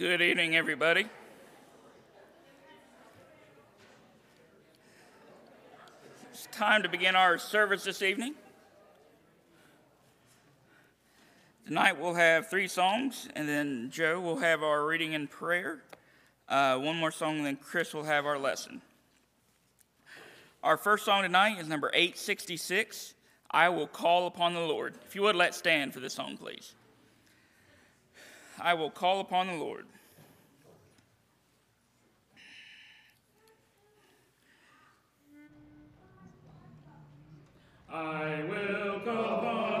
Good evening, everybody. It's time to begin our service this evening. Tonight we'll have three songs, and then Joe will have our reading and prayer. Uh, one more song, and then Chris will have our lesson. Our first song tonight is number 866 I Will Call Upon the Lord. If you would, let's stand for this song, please. I will call upon the Lord. I will call upon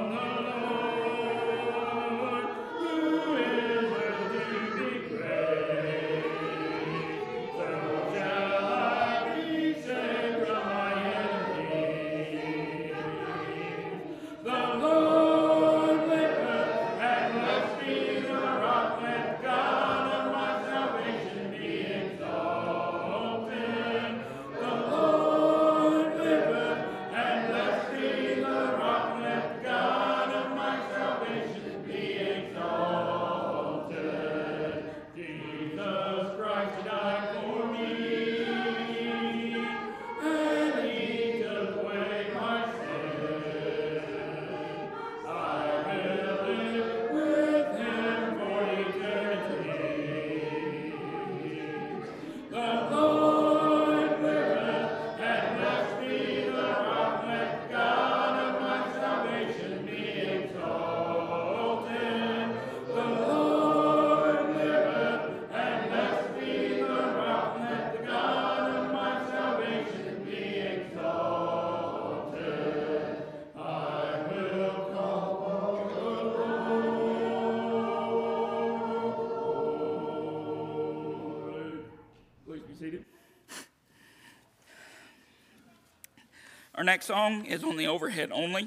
Our next song is on the overhead only.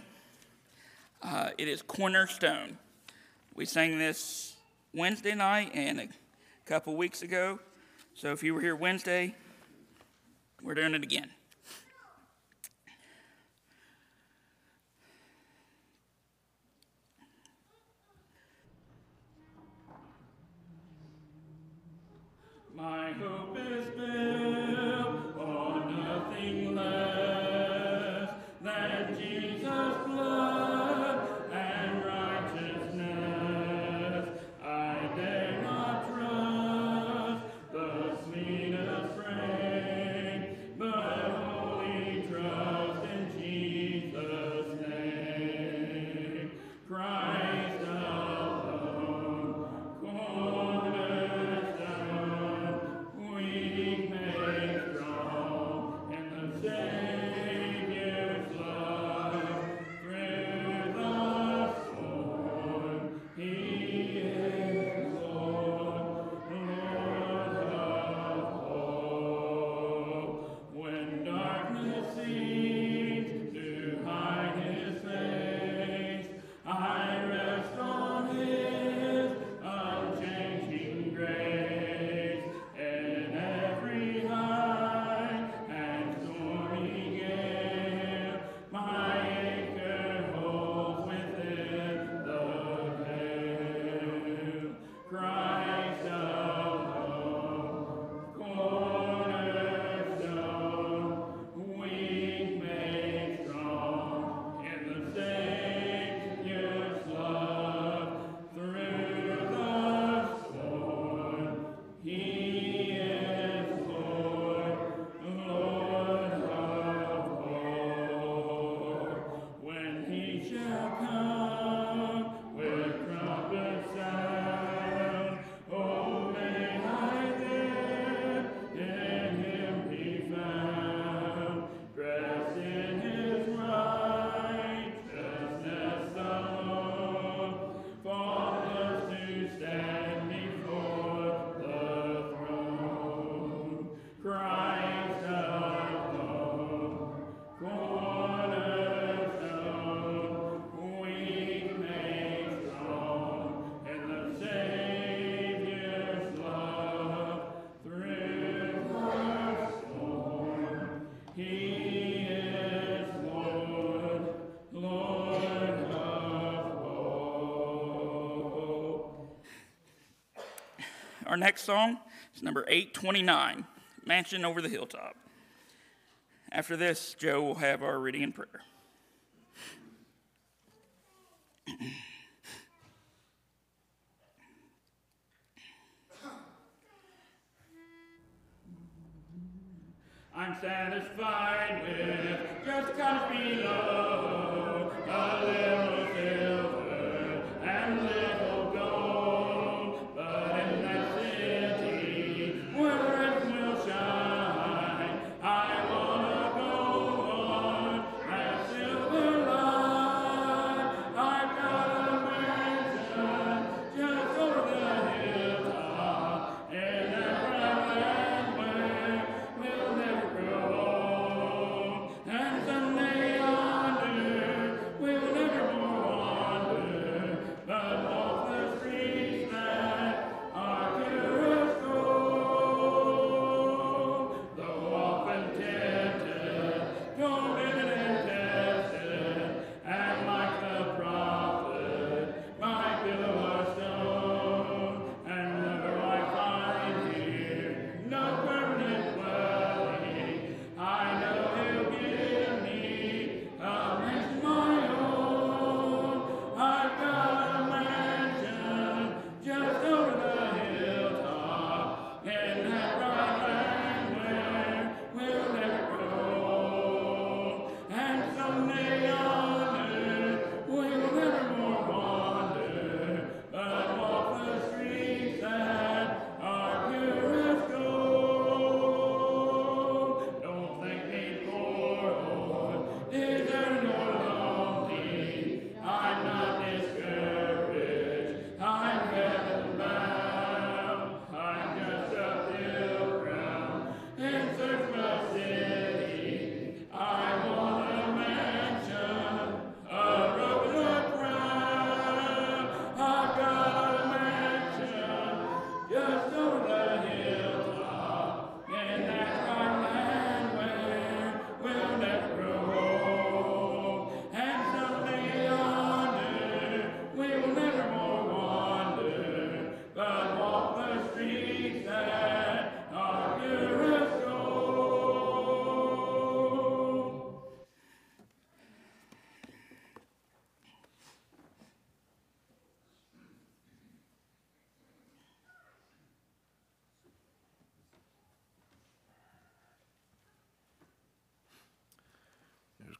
Uh, it is Cornerstone. We sang this Wednesday night and a couple weeks ago. So if you were here Wednesday, we're doing it again. Our next song is number 829, Mansion Over the Hilltop. After this, Joe will have our reading and prayer. I'm satisfied with just kind below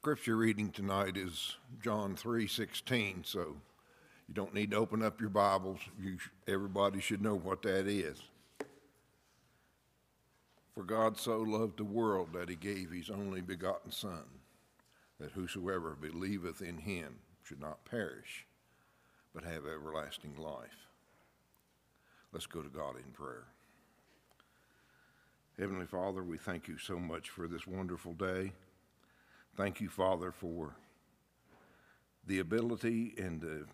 Scripture reading tonight is John 3:16, so you don't need to open up your Bibles. You, everybody should know what that is. For God so loved the world that he gave his only begotten Son, that whosoever believeth in him should not perish, but have everlasting life. Let's go to God in prayer. Heavenly Father, we thank you so much for this wonderful day. Thank you, Father, for the ability and the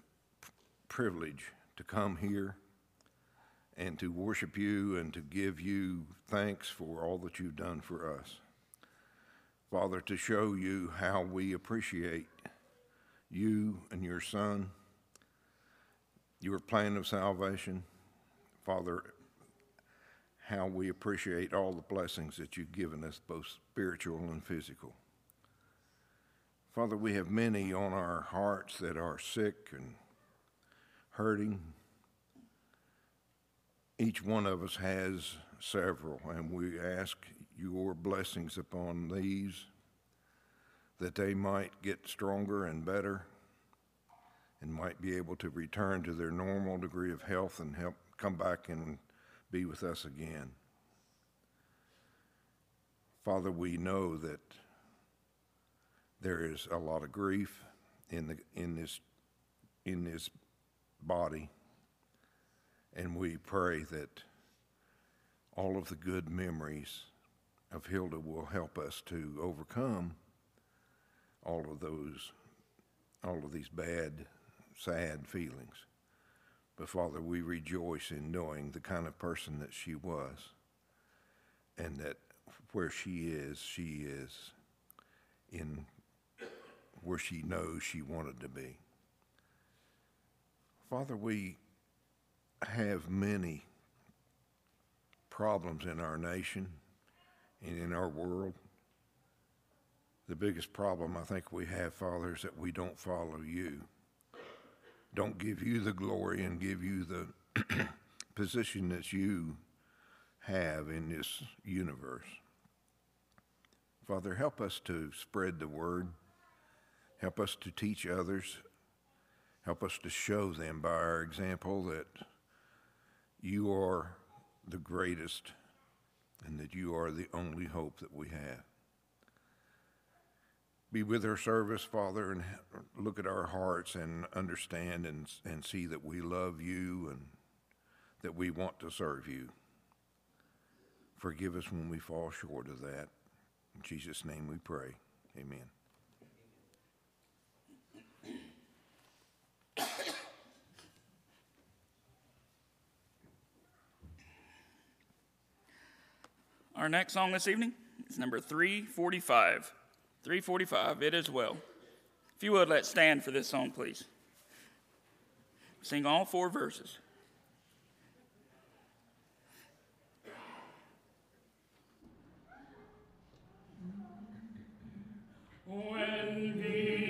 privilege to come here and to worship you and to give you thanks for all that you've done for us. Father, to show you how we appreciate you and your Son, your plan of salvation. Father, how we appreciate all the blessings that you've given us, both spiritual and physical. Father, we have many on our hearts that are sick and hurting. Each one of us has several, and we ask your blessings upon these that they might get stronger and better and might be able to return to their normal degree of health and help come back and be with us again. Father, we know that there is a lot of grief in the in this in this body. And we pray that all of the good memories of Hilda will help us to overcome all of those all of these bad sad feelings. But father we rejoice in knowing the kind of person that she was and that where she is she is in where she knows she wanted to be. Father, we have many problems in our nation and in our world. The biggest problem I think we have, Father, is that we don't follow you. Don't give you the glory and give you the position that you have in this universe. Father, help us to spread the word. Help us to teach others. Help us to show them by our example that you are the greatest and that you are the only hope that we have. Be with our service, Father, and look at our hearts and understand and, and see that we love you and that we want to serve you. Forgive us when we fall short of that. In Jesus' name we pray. Amen. Our next song this evening is number 345. 345, it is well. If you would, let's stand for this song, please. Sing all four verses. When peace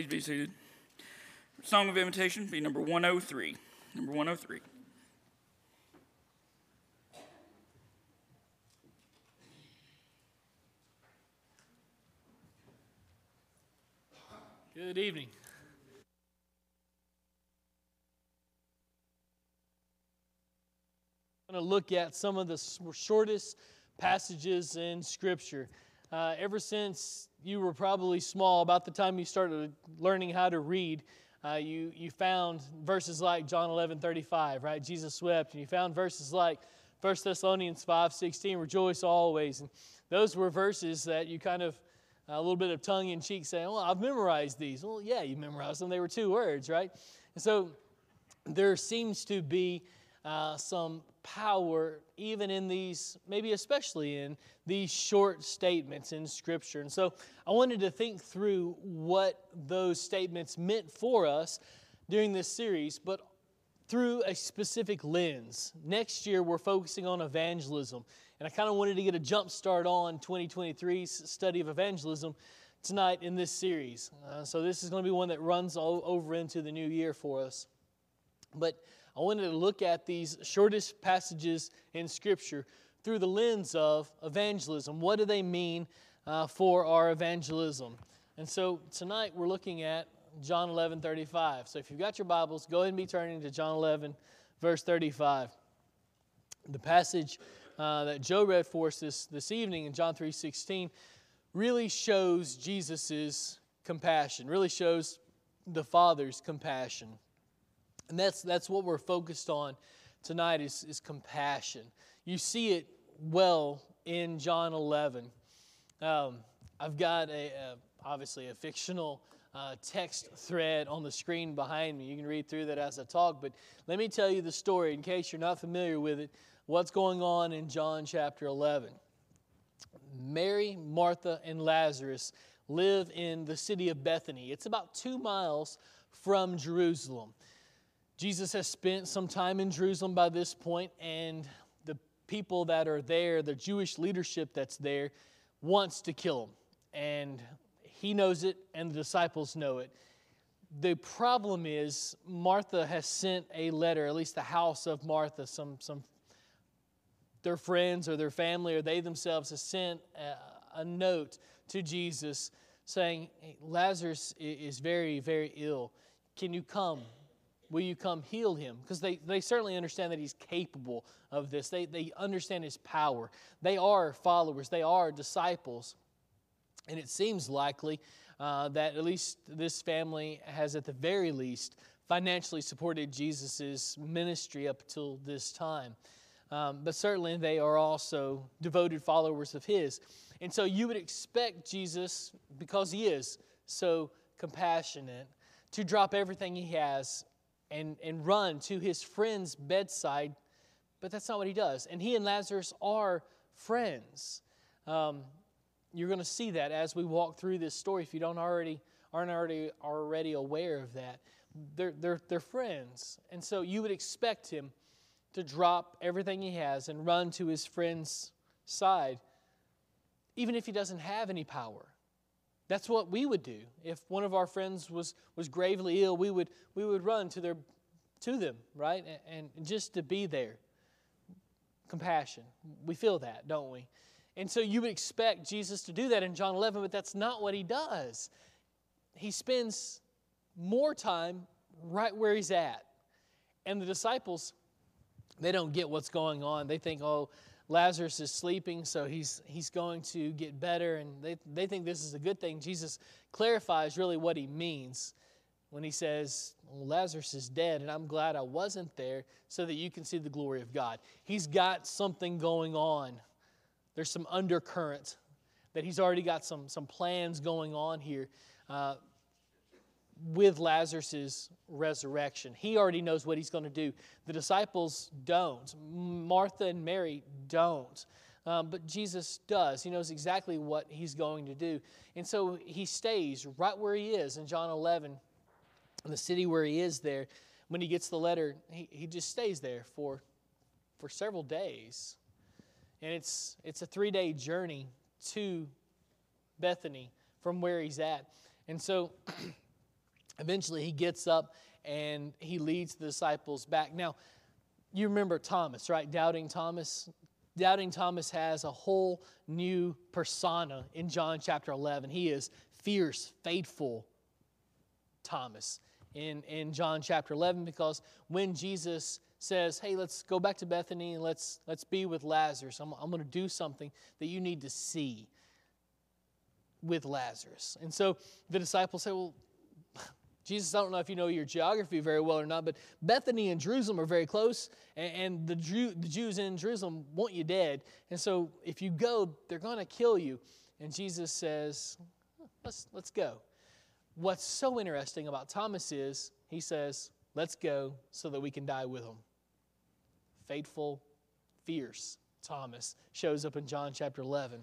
Please be seated. Song of Invitation be number 103. Number 103. Good evening. I'm going to look at some of the shortest passages in Scripture. Uh, ever since you were probably small, about the time you started learning how to read, uh, you, you found verses like John 11 35, right? Jesus wept. And you found verses like 1 Thessalonians 5 16, rejoice always. And those were verses that you kind of, a little bit of tongue in cheek saying, well, I've memorized these. Well, yeah, you memorized them. They were two words, right? And so there seems to be uh, some power even in these, maybe especially in these short statements in Scripture. And so I wanted to think through what those statements meant for us during this series, but through a specific lens. Next year, we're focusing on evangelism. And I kind of wanted to get a jump start on 2023's study of evangelism tonight in this series. Uh, so this is going to be one that runs all over into the new year for us. But I wanted to look at these shortest passages in Scripture through the lens of evangelism. What do they mean uh, for our evangelism? And so tonight we're looking at John 11 35. So if you've got your Bibles, go ahead and be turning to John 11, verse 35. The passage uh, that Joe read for us this, this evening in John 3 16 really shows Jesus' compassion, really shows the Father's compassion. And that's, that's what we're focused on tonight is, is compassion. You see it well in John 11. Um, I've got a, a, obviously a fictional uh, text thread on the screen behind me. You can read through that as I talk, but let me tell you the story in case you're not familiar with it. What's going on in John chapter 11? Mary, Martha, and Lazarus live in the city of Bethany. It's about two miles from Jerusalem. Jesus has spent some time in Jerusalem by this point, and the people that are there, the Jewish leadership that's there, wants to kill him. And he knows it, and the disciples know it. The problem is, Martha has sent a letter, at least the house of Martha, some, some their friends or their family or they themselves have sent a, a note to Jesus saying, hey, Lazarus is very, very ill. Can you come? Will you come heal him? Because they, they certainly understand that he's capable of this. They, they understand his power. They are followers, they are disciples. And it seems likely uh, that at least this family has, at the very least, financially supported Jesus' ministry up until this time. Um, but certainly they are also devoted followers of his. And so you would expect Jesus, because he is so compassionate, to drop everything he has and, and run to his friend's bedside, but that's not what he does. And he and Lazarus are friends. Um, you're going to see that as we walk through this story if you don't already aren't already already aware of that. They're, they're, they're friends. And so you would expect him to drop everything he has and run to his friend's side, even if he doesn't have any power. That's what we would do. If one of our friends was, was gravely ill, we would, we would run to, their, to them, right? And, and just to be there. Compassion. We feel that, don't we? And so you would expect Jesus to do that in John 11, but that's not what he does. He spends more time right where he's at. And the disciples, they don't get what's going on. They think, oh, Lazarus is sleeping, so he's, he's going to get better, and they, they think this is a good thing. Jesus clarifies really what he means when he says, well, Lazarus is dead, and I'm glad I wasn't there so that you can see the glory of God. He's got something going on. There's some undercurrent that he's already got some, some plans going on here. Uh, with Lazarus' resurrection. He already knows what he's going to do. The disciples don't. Martha and Mary don't. Um, but Jesus does. He knows exactly what he's going to do. And so he stays right where he is in John 11, in the city where he is there. When he gets the letter, he, he just stays there for, for several days. And it's, it's a three day journey to Bethany from where he's at. And so Eventually, he gets up and he leads the disciples back. Now, you remember Thomas, right? Doubting Thomas. Doubting Thomas has a whole new persona in John chapter 11. He is fierce, faithful Thomas in, in John chapter 11 because when Jesus says, Hey, let's go back to Bethany and let's, let's be with Lazarus, I'm, I'm going to do something that you need to see with Lazarus. And so the disciples say, Well, Jesus, I don't know if you know your geography very well or not, but Bethany and Jerusalem are very close, and, and the, Jew, the Jews in Jerusalem want you dead. And so if you go, they're going to kill you. And Jesus says, let's, let's go. What's so interesting about Thomas is he says, let's go so that we can die with him. Faithful, fierce Thomas shows up in John chapter 11.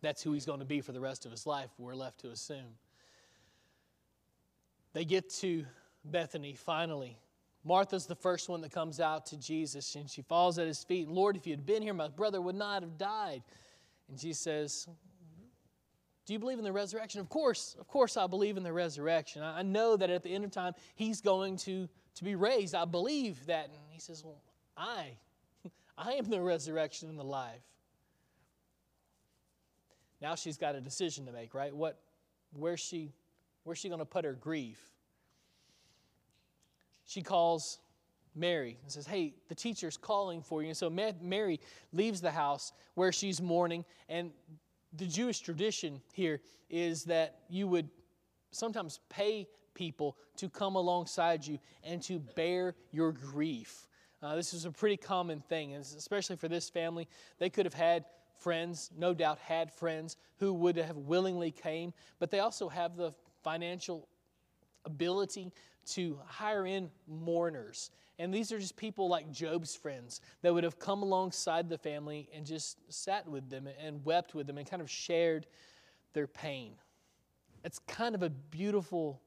That's who he's going to be for the rest of his life, we're left to assume. They get to Bethany finally. Martha's the first one that comes out to Jesus and she falls at his feet. Lord, if you had been here, my brother would not have died. And Jesus says, Do you believe in the resurrection? Of course, of course, I believe in the resurrection. I know that at the end of time, he's going to, to be raised. I believe that. And he says, Well, I, I am the resurrection and the life. Now she's got a decision to make, right? What, where's she Where's she going to put her grief? She calls Mary and says, Hey, the teacher's calling for you. And so Mary leaves the house where she's mourning. And the Jewish tradition here is that you would sometimes pay people to come alongside you and to bear your grief. Uh, this is a pretty common thing, especially for this family. They could have had friends, no doubt had friends who would have willingly came, but they also have the financial ability to hire in mourners. And these are just people like Job's friends that would have come alongside the family and just sat with them and wept with them and kind of shared their pain. It's kind of a beautiful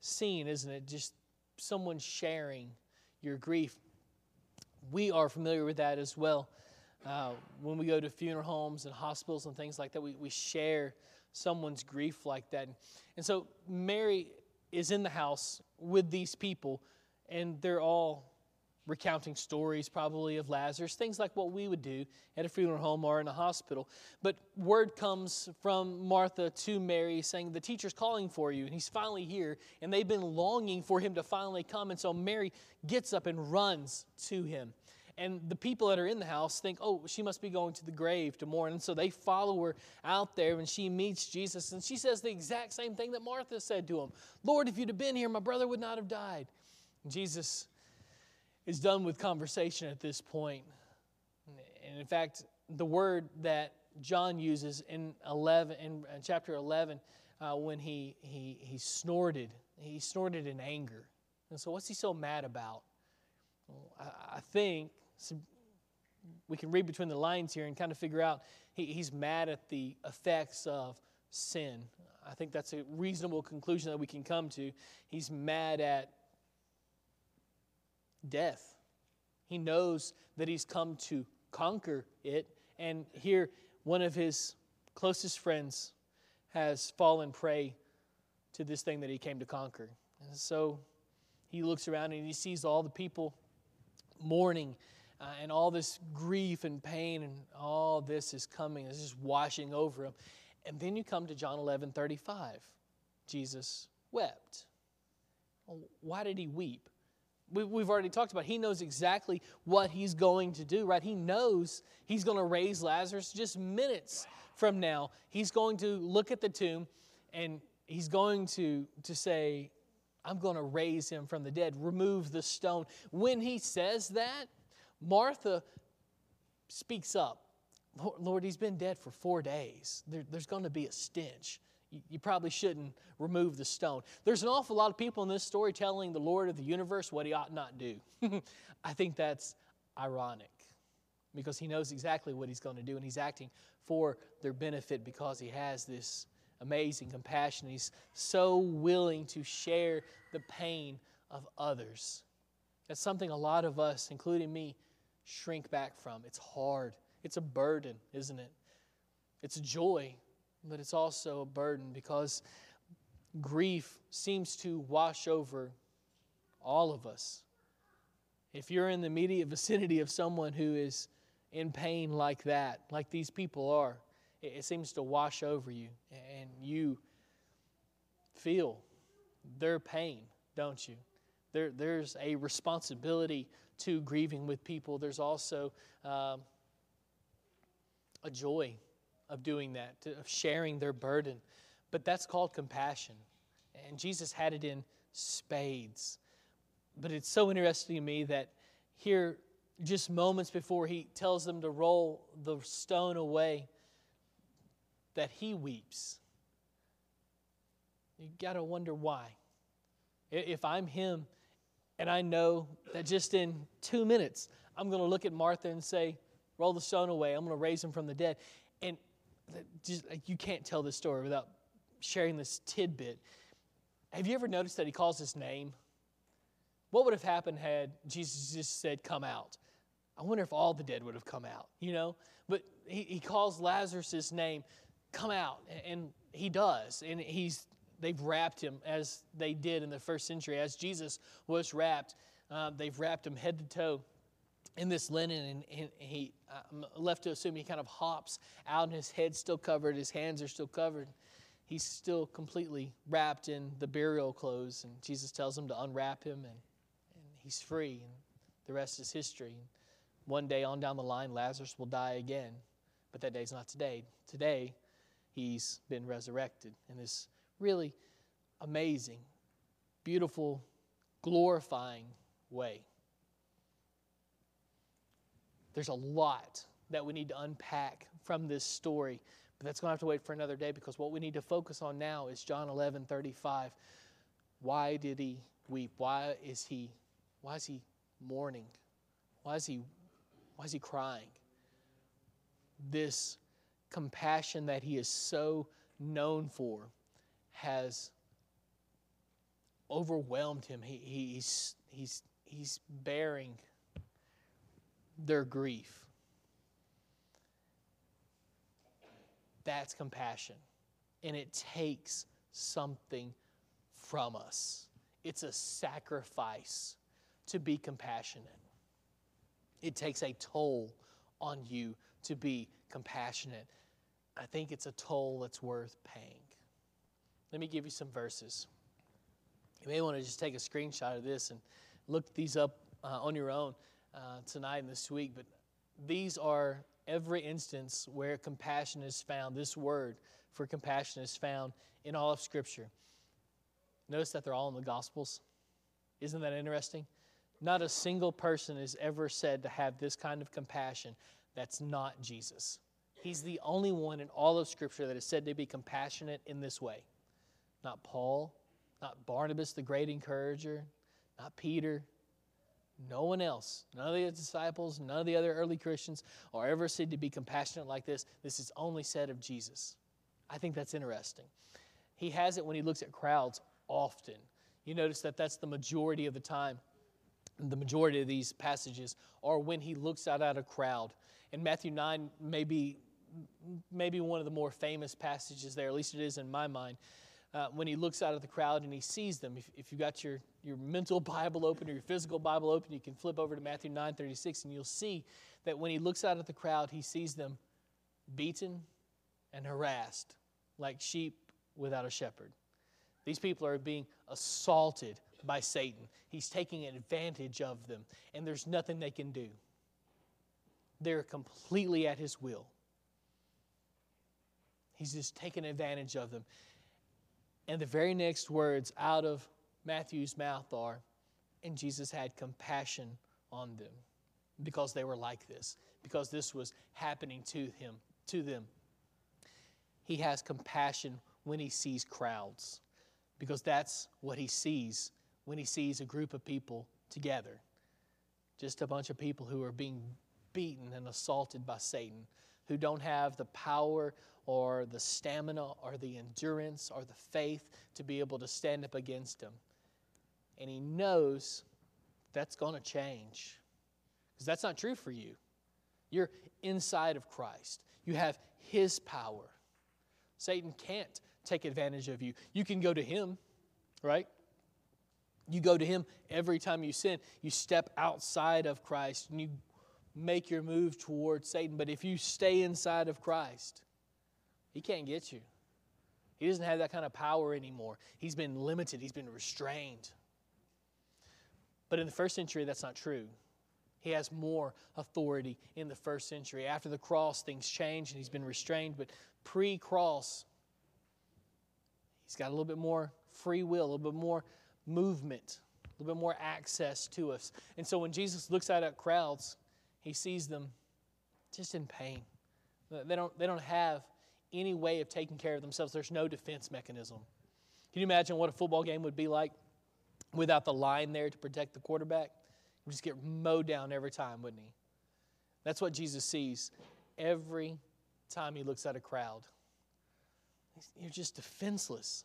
scene, isn't it? Just someone sharing your grief. We are familiar with that as well. Uh, when we go to funeral homes and hospitals and things like that, we, we share someone's grief like that. And so Mary is in the house with these people, and they're all recounting stories probably of Lazarus, things like what we would do at a funeral home or in a hospital. But word comes from Martha to Mary saying, The teacher's calling for you, and he's finally here, and they've been longing for him to finally come. And so Mary gets up and runs to him. And the people that are in the house think, oh, she must be going to the grave to mourn. And so they follow her out there and she meets Jesus. And she says the exact same thing that Martha said to him Lord, if you'd have been here, my brother would not have died. And Jesus is done with conversation at this point. And in fact, the word that John uses in 11, in chapter 11, uh, when he, he, he snorted, he snorted in anger. And so, what's he so mad about? I think so we can read between the lines here and kind of figure out he, he's mad at the effects of sin. I think that's a reasonable conclusion that we can come to. He's mad at death. He knows that he's come to conquer it. And here, one of his closest friends has fallen prey to this thing that he came to conquer. And so he looks around and he sees all the people mourning uh, and all this grief and pain and all this is coming, it's just washing over him. And then you come to John 11 35. Jesus wept. Why did he weep? We, we've already talked about he knows exactly what he's going to do, right? He knows he's going to raise Lazarus just minutes from now. He's going to look at the tomb and he's going to, to say, I'm going to raise him from the dead, remove the stone. When he says that, Martha speaks up. Lord, he's been dead for four days. There, there's going to be a stench. You, you probably shouldn't remove the stone. There's an awful lot of people in this story telling the Lord of the universe what he ought not do. I think that's ironic because he knows exactly what he's going to do and he's acting for their benefit because he has this amazing compassion. He's so willing to share the pain of others. That's something a lot of us, including me, shrink back from. It's hard. It's a burden, isn't it? It's a joy, but it's also a burden because grief seems to wash over all of us. If you're in the immediate vicinity of someone who is in pain like that, like these people are, it, seems to wash over you and you feel their pain, don't you? There, there's a responsibility to grieving with people. There's also um, a joy of doing that, of sharing their burden. But that's called compassion. And Jesus had it in spades. But it's so interesting to me that here, just moments before he tells them to roll the stone away, that he weeps. You got to wonder why. If I'm him and I know that just in two minutes, I'm going to look at Martha and say, roll the stone away, I'm going to raise him from the dead. And just, like, you can't tell this story without sharing this tidbit. Have you ever noticed that he calls his name? What would have happened had Jesus just said, Come out? I wonder if all the dead would have come out, you know? But he, he calls Lazarus' name, Come out. And he does. And he's they've wrapped him as they did in the first century. As Jesus was wrapped, uh, they've wrapped him head to toe in this linen, and, and he I'm left to assume he kind of hops out, and his head's still covered, his hands are still covered. He's still completely wrapped in the burial clothes, and Jesus tells him to unwrap him, and, and he's free, and the rest is history. One day on down the line, Lazarus will die again, but that day's not today. Today, he's been resurrected in this really amazing, beautiful, glorifying way. There's a lot that we need to unpack from this story, but that's going to have to wait for another day because what we need to focus on now is John 11 35. Why did he weep? Why is he, why is he mourning? Why is he, why is he crying? This compassion that he is so known for has overwhelmed him. He, he's, he's, he's bearing their grief. That's compassion. And it takes something from us. It's a sacrifice to be compassionate. It takes a toll on you to be compassionate. I think it's a toll that's worth paying. Let me give you some verses. You may want to just take a screenshot of this and look these up uh, on your own uh, tonight and this week. But these are every instance where compassion is found. This word for compassion is found in all of Scripture. Notice that they're all in the Gospels. Isn't that interesting? Not a single person is ever said to have this kind of compassion that's not Jesus. He's the only one in all of Scripture that is said to be compassionate in this way not Paul, not Barnabas, the great encourager, not Peter, no one else, none of the disciples, none of the other early Christians are ever said to be compassionate like this. This is only said of Jesus. I think that's interesting. He has it when he looks at crowds often. You notice that that's the majority of the time. The majority of these passages are when he looks out at a crowd. And Matthew 9 may be, maybe one of the more famous passages there, at least it is in my mind uh, when he looks out at the crowd and he sees them. If, if you've got your, your mental Bible open or your physical Bible open, you can flip over to Matthew 9 36, and you'll see that when he looks out at the crowd, he sees them beaten and harassed like sheep without a shepherd. These people are being assaulted by Satan. He's taking advantage of them, and there's nothing they can do. They're completely at his will. He's just taking advantage of them. And the very next words out of Matthew's mouth are, and Jesus had compassion on them because they were like this, because this was happening to him, to them. He has compassion when he sees crowds, because that's what he sees when he sees a group of people together. Just a bunch of people who are being beaten and assaulted by Satan, who don't have the power or the stamina or the endurance or the faith to be able to stand up against him. And he knows that's going to change because that's not true for you. You're inside of Christ, you have his power. Satan can't take advantage of you. You can go to him, right? You go to him every time you sin. You step outside of Christ and you make your move towards Satan. But if you stay inside of Christ, he can't get you. He doesn't have that kind of power anymore. He's been limited, he's been restrained. But in the first century, that's not true. He has more authority in the first century. After the cross, things change and he's been restrained. But pre cross, he's got a little bit more free will, a little bit more movement, a little bit more access to us. And so when Jesus looks out at crowds, he sees them just in pain. They don't, they don't have any way of taking care of themselves. There's no defense mechanism. Can you imagine what a football game would be like without the line there to protect the quarterback? He'd just get mowed down every time, wouldn't he? That's what Jesus sees every time he looks at a crowd. You're just defenseless.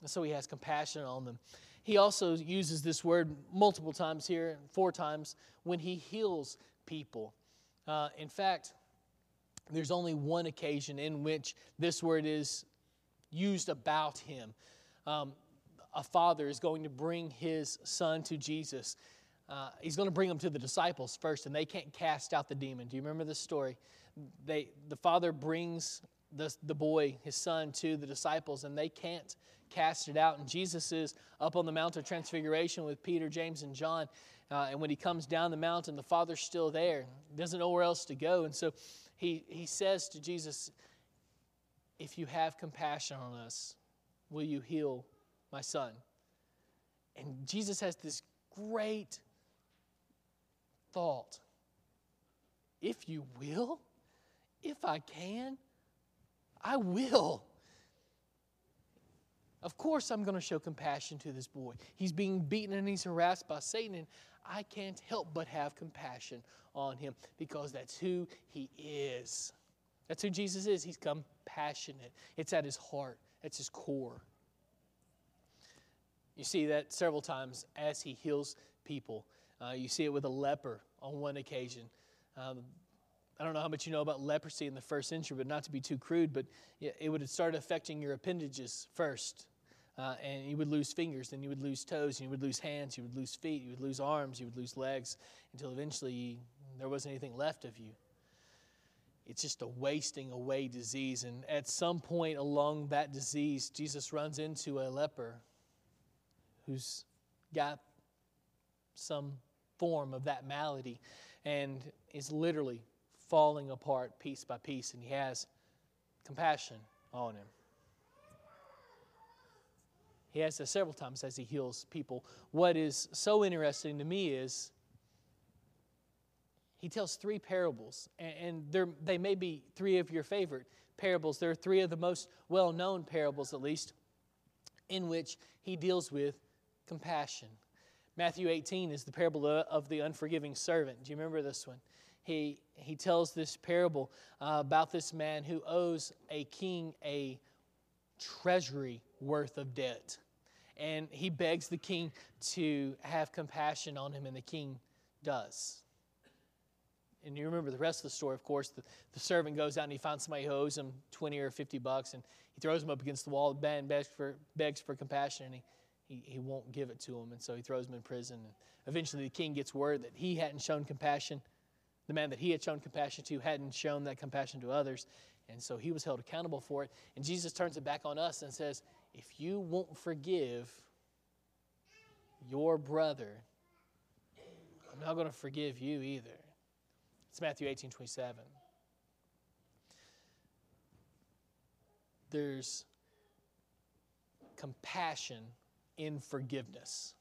And so he has compassion on them. He also uses this word multiple times here, four times, when he heals people. Uh, in fact, there's only one occasion in which this word is used about him. Um, a father is going to bring his son to Jesus. Uh, he's going to bring him to the disciples first, and they can't cast out the demon. Do you remember this story? They, the father brings the, the boy, his son, to the disciples, and they can't cast it out. And Jesus is up on the Mount of Transfiguration with Peter, James, and John. Uh, and when he comes down the mountain, the Father's still there, doesn't know where else to go. And so he, he says to Jesus, If you have compassion on us, will you heal my son? And Jesus has this great thought. If you will, if I can, I will. Of course, I'm going to show compassion to this boy. He's being beaten and he's harassed by Satan, and I can't help but have compassion on him because that's who he is. That's who Jesus is. He's compassionate, it's at his heart, it's his core. You see that several times as he heals people. Uh, you see it with a leper on one occasion. Um, I don't know how much you know about leprosy in the first century, but not to be too crude, but it would start affecting your appendages first. Uh, and you would lose fingers, then you would lose toes, and you would lose hands, you would lose feet, you would lose arms, you would lose legs, until eventually there wasn't anything left of you. It's just a wasting away disease. And at some point along that disease, Jesus runs into a leper who's got some form of that malady and is literally falling apart piece by piece, and he has compassion on him. He has this several times as he heals people. What is so interesting to me is he tells three parables, and they may be three of your favorite parables. They're three of the most well known parables, at least, in which he deals with compassion. Matthew 18 is the parable of the unforgiving servant. Do you remember this one? He, he tells this parable uh, about this man who owes a king a treasury worth of debt and he begs the king to have compassion on him, and the king does. And you remember the rest of the story, of course. The, the servant goes out and he finds somebody who owes him 20 or 50 bucks, and he throws him up against the wall and begs for, begs for compassion, and he, he, he won't give it to him, and so he throws him in prison. And eventually, the king gets word that he hadn't shown compassion. The man that he had shown compassion to hadn't shown that compassion to others, and so he was held accountable for it. And Jesus turns it back on us and says, if you won't forgive your brother, I'm not going to forgive you either. It's Matthew 18 27. There's compassion in forgiveness.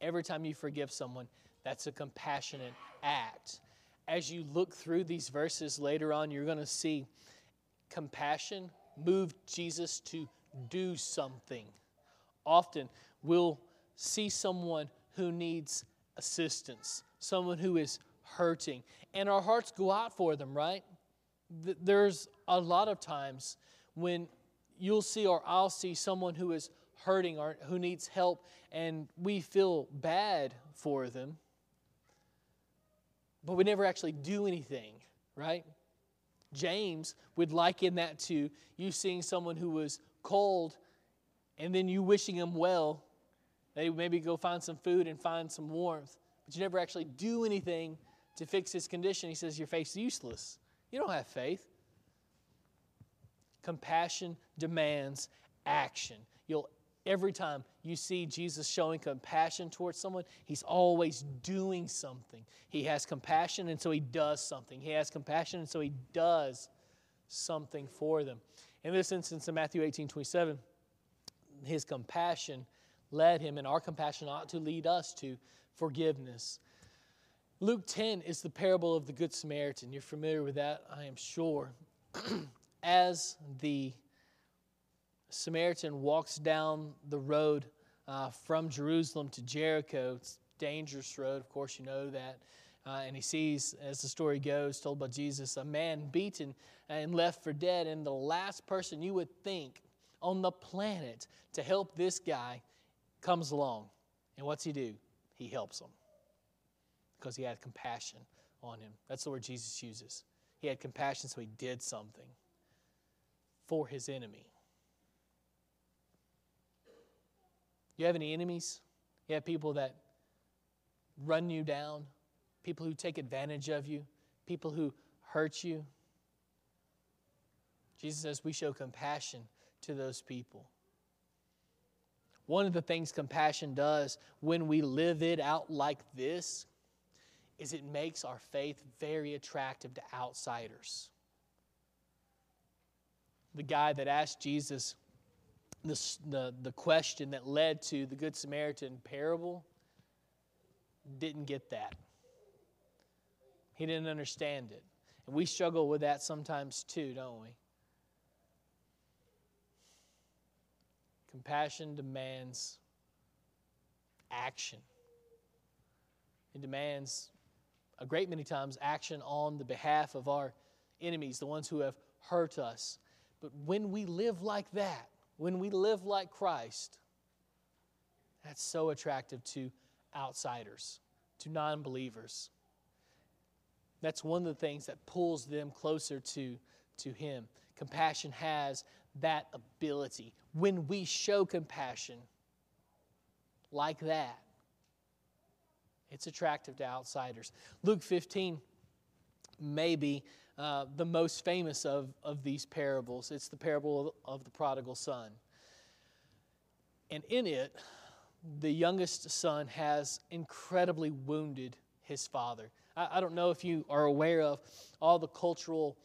Every time you forgive someone, that's a compassionate act. As you look through these verses later on, you're going to see compassion moved Jesus to do something. Often we'll see someone who needs assistance, someone who is hurting, and our hearts go out for them, right? There's a lot of times when you'll see or I'll see someone who is hurting or who needs help, and we feel bad for them, but we never actually do anything, right? James would liken that to you seeing someone who was cold and then you wishing them well. They maybe go find some food and find some warmth, but you never actually do anything to fix his condition. He says, Your faith's useless. You don't have faith. Compassion demands action. You'll every time you see Jesus showing compassion towards someone, he's always doing something. He has compassion and so he does something. He has compassion and so he does something for them. In this instance in Matthew 18 27, his compassion led him, and our compassion ought to lead us to forgiveness. Luke 10 is the parable of the Good Samaritan. You're familiar with that, I am sure. As the Samaritan walks down the road uh, from Jerusalem to Jericho, it's a dangerous road, of course, you know that. Uh, and he sees, as the story goes, told by Jesus, a man beaten and left for dead. And the last person you would think on the planet to help this guy comes along. And what's he do? He helps him because he had compassion on him. That's the word Jesus uses. He had compassion, so he did something for his enemy. You have any enemies? You have people that run you down, people who take advantage of you, people who hurt you. Jesus says we show compassion to those people. One of the things compassion does when we live it out like this is it makes our faith very attractive to outsiders. The guy that asked Jesus the, the, the question that led to the Good Samaritan parable didn't get that. He didn't understand it. And we struggle with that sometimes too, don't we? Compassion demands action. It demands a great many times action on the behalf of our enemies, the ones who have hurt us. But when we live like that, when we live like Christ, that's so attractive to outsiders, to non believers. That's one of the things that pulls them closer to, to Him. Compassion has that ability. When we show compassion like that, it's attractive to outsiders. Luke 15 may be uh, the most famous of, of these parables. It's the parable of, of the prodigal son. And in it, the youngest son has incredibly wounded his father. I, I don't know if you are aware of all the cultural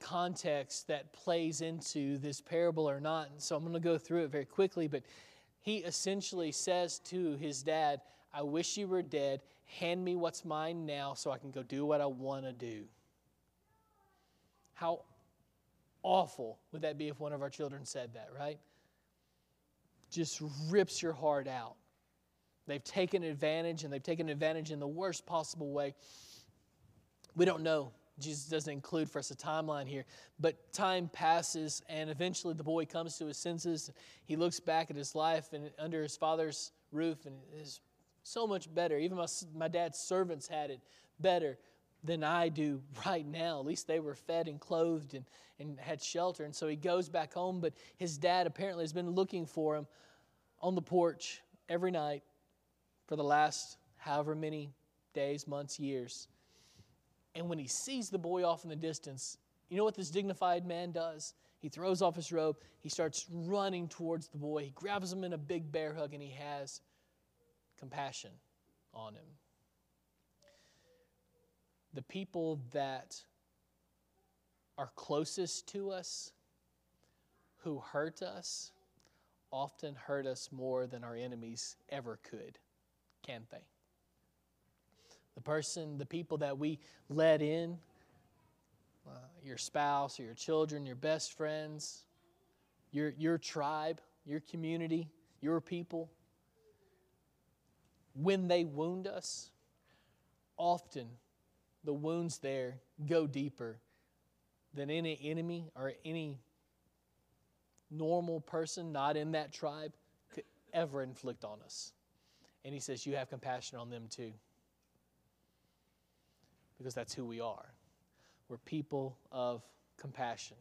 context that plays into this parable or not. And so I'm going to go through it very quickly. But he essentially says to his dad, I wish you were dead. Hand me what's mine now so I can go do what I want to do. How awful would that be if one of our children said that, right? Just rips your heart out. They've taken advantage, and they've taken advantage in the worst possible way. We don't know. Jesus doesn't include for us a timeline here, but time passes, and eventually the boy comes to his senses. He looks back at his life and under his father's roof, and is so much better. Even my, my dad's servants had it better than I do right now. At least they were fed and clothed and, and had shelter. And so he goes back home, but his dad apparently has been looking for him on the porch every night for the last however many days, months, years. And when he sees the boy off in the distance, you know what this dignified man does? He throws off his robe, he starts running towards the boy, he grabs him in a big bear hug, and he has compassion on him. The people that are closest to us, who hurt us, often hurt us more than our enemies ever could, can't they? The person, the people that we let in, uh, your spouse or your children, your best friends, your, your tribe, your community, your people, when they wound us, often the wounds there go deeper than any enemy or any normal person not in that tribe could ever inflict on us. And he says, You have compassion on them too. Because that's who we are. We're people of compassion.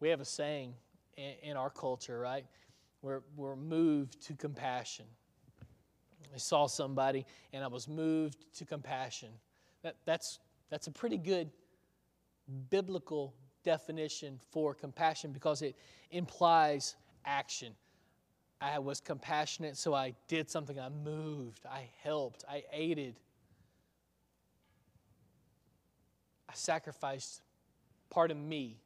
We have a saying in, our culture, right? We're, we're moved to compassion. I saw somebody and I was moved to compassion. That, that's, that's a pretty good biblical definition for compassion because it implies action. I was compassionate, so I did something. I moved, I helped, I aided. I sacrificed part of me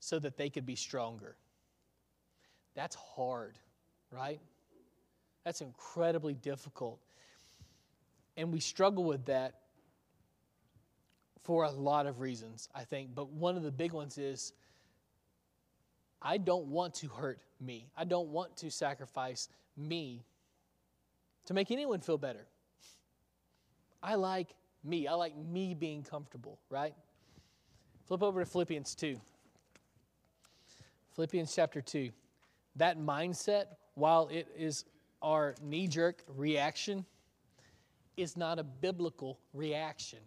so that they could be stronger. That's hard, right? That's incredibly difficult. And we struggle with that for a lot of reasons, I think. But one of the big ones is I don't want to hurt me. I don't want to sacrifice me to make anyone feel better. I like me. I like me being comfortable, right? Flip over to Philippians 2. Philippians chapter 2. That mindset, while it is our knee jerk reaction, is not a biblical reaction.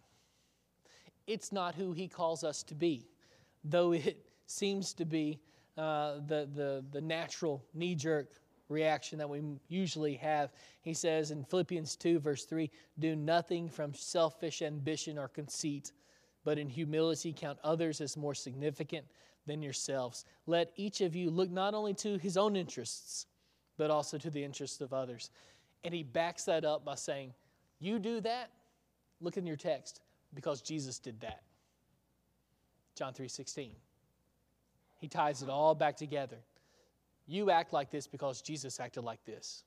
It's not who he calls us to be, though it seems to be uh, the, the, the natural knee jerk reaction that we usually have. He says in Philippians 2, verse 3 Do nothing from selfish ambition or conceit, but in humility count others as more significant than yourselves. Let each of you look not only to his own interests, but also to the interests of others. And he backs that up by saying, You do that, look in your text, because Jesus did that. John 3 16. He ties it all back together. You act like this because Jesus acted like this.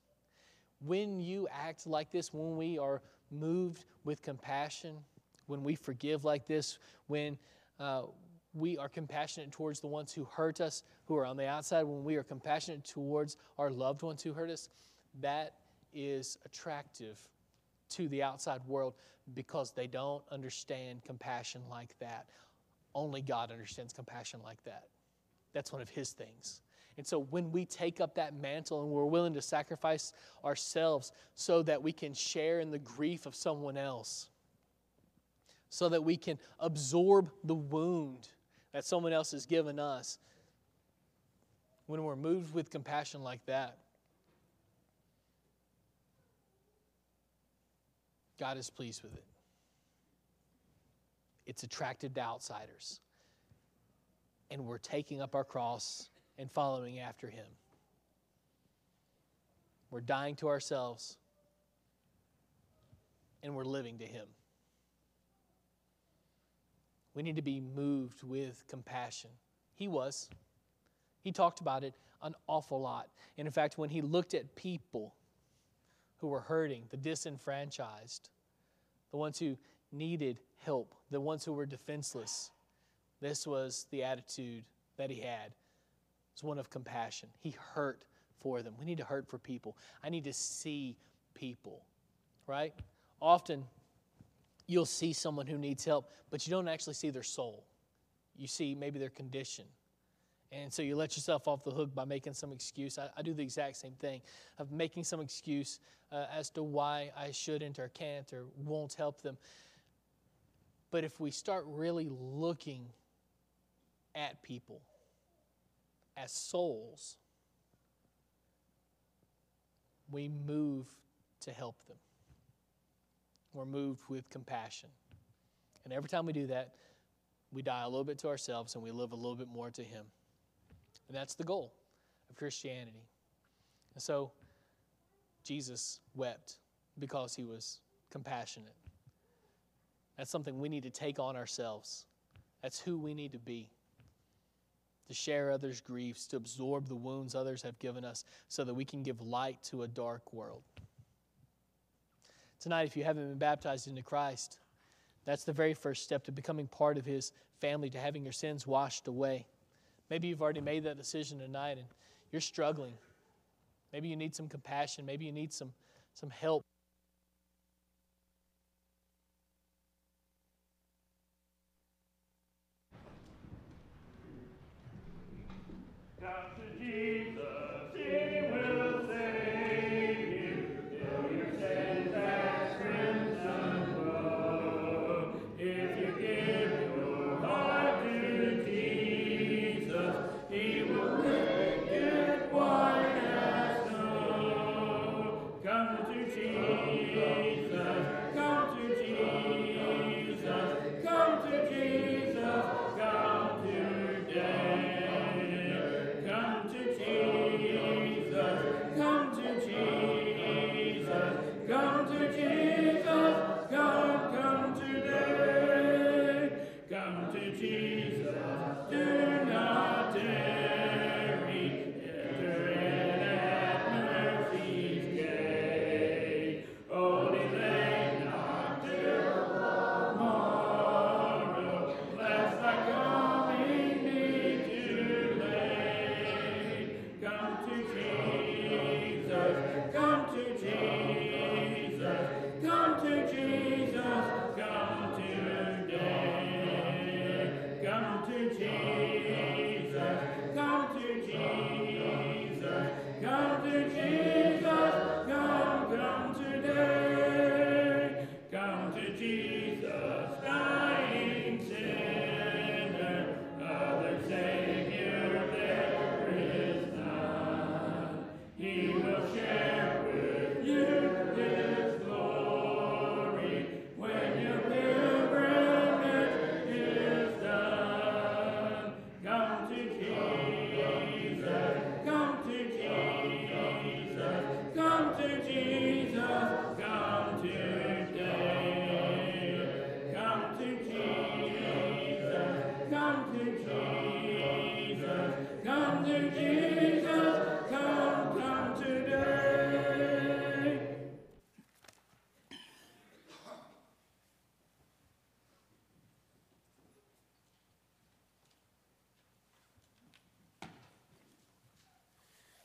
When you act like this, when we are moved with compassion, when we forgive like this, when uh, we are compassionate towards the ones who hurt us, who are on the outside, when we are compassionate towards our loved ones who hurt us, that is attractive to the outside world because they don't understand compassion like that. Only God understands compassion like that. That's one of His things. And so when we take up that mantle and we're willing to sacrifice ourselves so that we can share in the grief of someone else, so that we can absorb the wound that someone else has given us, when we're moved with compassion like that, God is pleased with it. It's attracted to outsiders. And we're taking up our cross and following after Him. We're dying to ourselves and we're living to Him. We need to be moved with compassion. He was. He talked about it an awful lot. And in fact, when he looked at people who were hurting, the disenfranchised, the ones who needed help, the ones who were defenseless, this was the attitude that he had. It's one of compassion. He hurt for them. We need to hurt for people. I need to see people, right? Often you'll see someone who needs help, but you don't actually see their soul. You see maybe their condition. And so you let yourself off the hook by making some excuse. I, I do the exact same thing of making some excuse uh, as to why I shouldn't or can't or won't help them. But if we start really looking at people as souls, we move to help them. We're moved with compassion. And every time we do that, we die a little bit to ourselves and we live a little bit more to Him. And that's the goal of Christianity. And so, Jesus wept because He was compassionate. That's something we need to take on ourselves. That's who we need to be. To share others' griefs, to absorb the wounds others have given us, so that we can give light to a dark world. Tonight, if you haven't been baptized into Christ, that's the very first step to becoming part of His family, to having your sins washed away. Maybe you've already made that decision tonight and you're struggling. Maybe you need some compassion. Maybe you need some, some help. Jesus,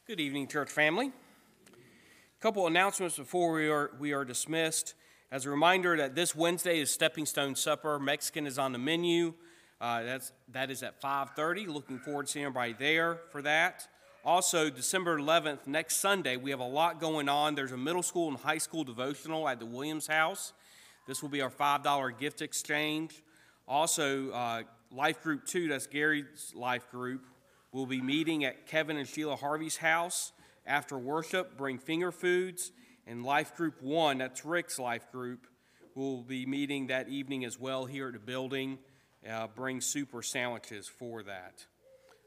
Good evening, church family. A couple announcements before we are, we are dismissed. As a reminder that this Wednesday is Stepping Stone Supper. Mexican is on the menu. Uh, that's, that is at 5.30. Looking forward to seeing everybody there for that. Also, December 11th, next Sunday, we have a lot going on. There's a middle school and high school devotional at the Williams House. This will be our $5 gift exchange. Also, uh, Life Group 2, that's Gary's life group, will be meeting at Kevin and Sheila Harvey's house after worship. Bring finger foods. And Life Group 1, that's Rick's life group, will be meeting that evening as well here at the building. Uh, bring super sandwiches for that.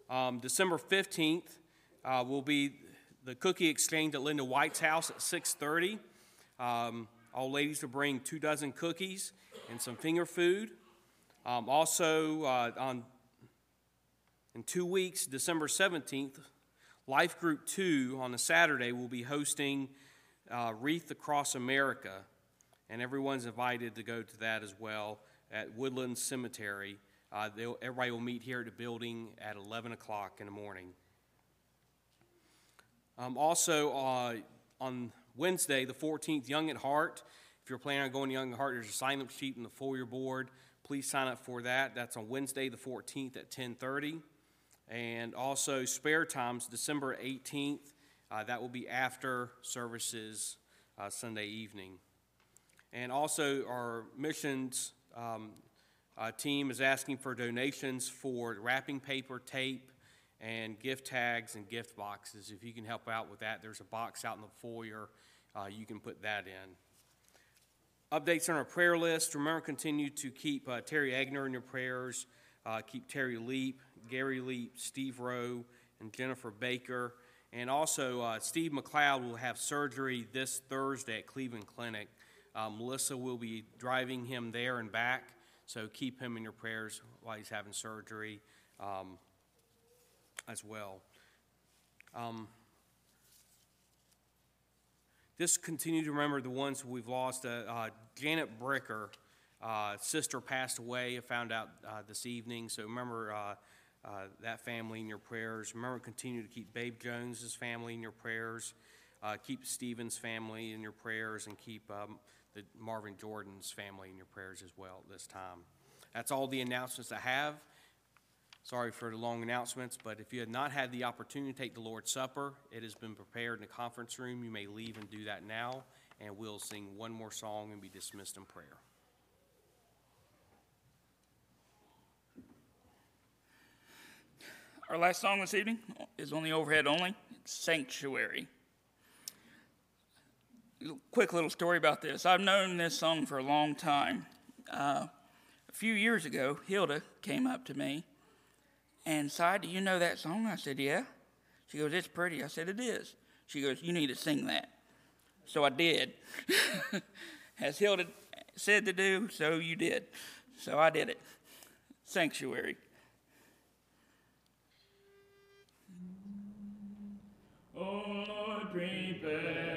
Um, December 15th uh, will be the cookie exchange at Linda White's house at 6:30. Um, all ladies will bring two dozen cookies and some finger food. Um, also, uh, on in two weeks, December 17th, Life Group 2 on a Saturday will be hosting uh, Wreath Across America, and everyone's invited to go to that as well at Woodland Cemetery. Uh, everybody will meet here at the building at 11 o'clock in the morning. Um, also, uh, on Wednesday, the 14th, Young at Heart. If you're planning on going to Young at Heart, there's a sign up sheet in the foyer board. Please sign up for that. That's on Wednesday, the 14th at 1030. And also, Spare Times, December 18th. Uh, that will be after services uh, Sunday evening. And also, our missions um, uh, team is asking for donations for wrapping paper, tape, and gift tags and gift boxes. If you can help out with that, there's a box out in the foyer. Uh, you can put that in. Updates on our prayer list. Remember, continue to keep uh, Terry Agner in your prayers. Uh, keep Terry Leap, Gary Leap, Steve Rowe, and Jennifer Baker. And also, uh, Steve McLeod will have surgery this Thursday at Cleveland Clinic. Uh, Melissa will be driving him there and back, so keep him in your prayers while he's having surgery um, as well. Um, just continue to remember the ones we've lost. Uh, uh, Janet Bricker, uh, sister passed away. I found out uh, this evening. So remember uh, that family in your prayers. Remember, continue to keep Babe Jones's family in your prayers. Uh, keep Stephen's family in your prayers, and keep um, the Marvin Jordan's family in your prayers as well at this time. That's all the announcements I have. Sorry for the long announcements, but if you have not had the opportunity to take the Lord's Supper, it has been prepared in the conference room. You may leave and do that now, and we'll sing one more song and be dismissed in prayer. Our last song this evening is on the overhead only Sanctuary. Quick little story about this. I've known this song for a long time. Uh, a few years ago, Hilda came up to me and said, Do you know that song? I said, Yeah. She goes, It's pretty. I said, It is. She goes, You need to sing that. So I did. As Hilda said to do, so you did. So I did it. Sanctuary. Lord,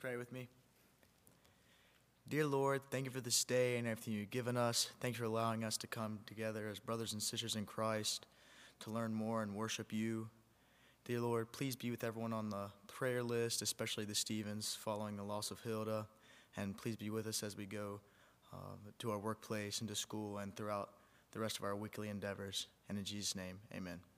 pray with me. Dear Lord, thank you for this day and everything you've given us. Thanks for allowing us to come together as brothers and sisters in Christ to learn more and worship you. Dear Lord, please be with everyone on the prayer list, especially the Stevens following the loss of Hilda. And please be with us as we go uh, to our workplace and to school and throughout the rest of our weekly endeavors. And in Jesus' name, amen.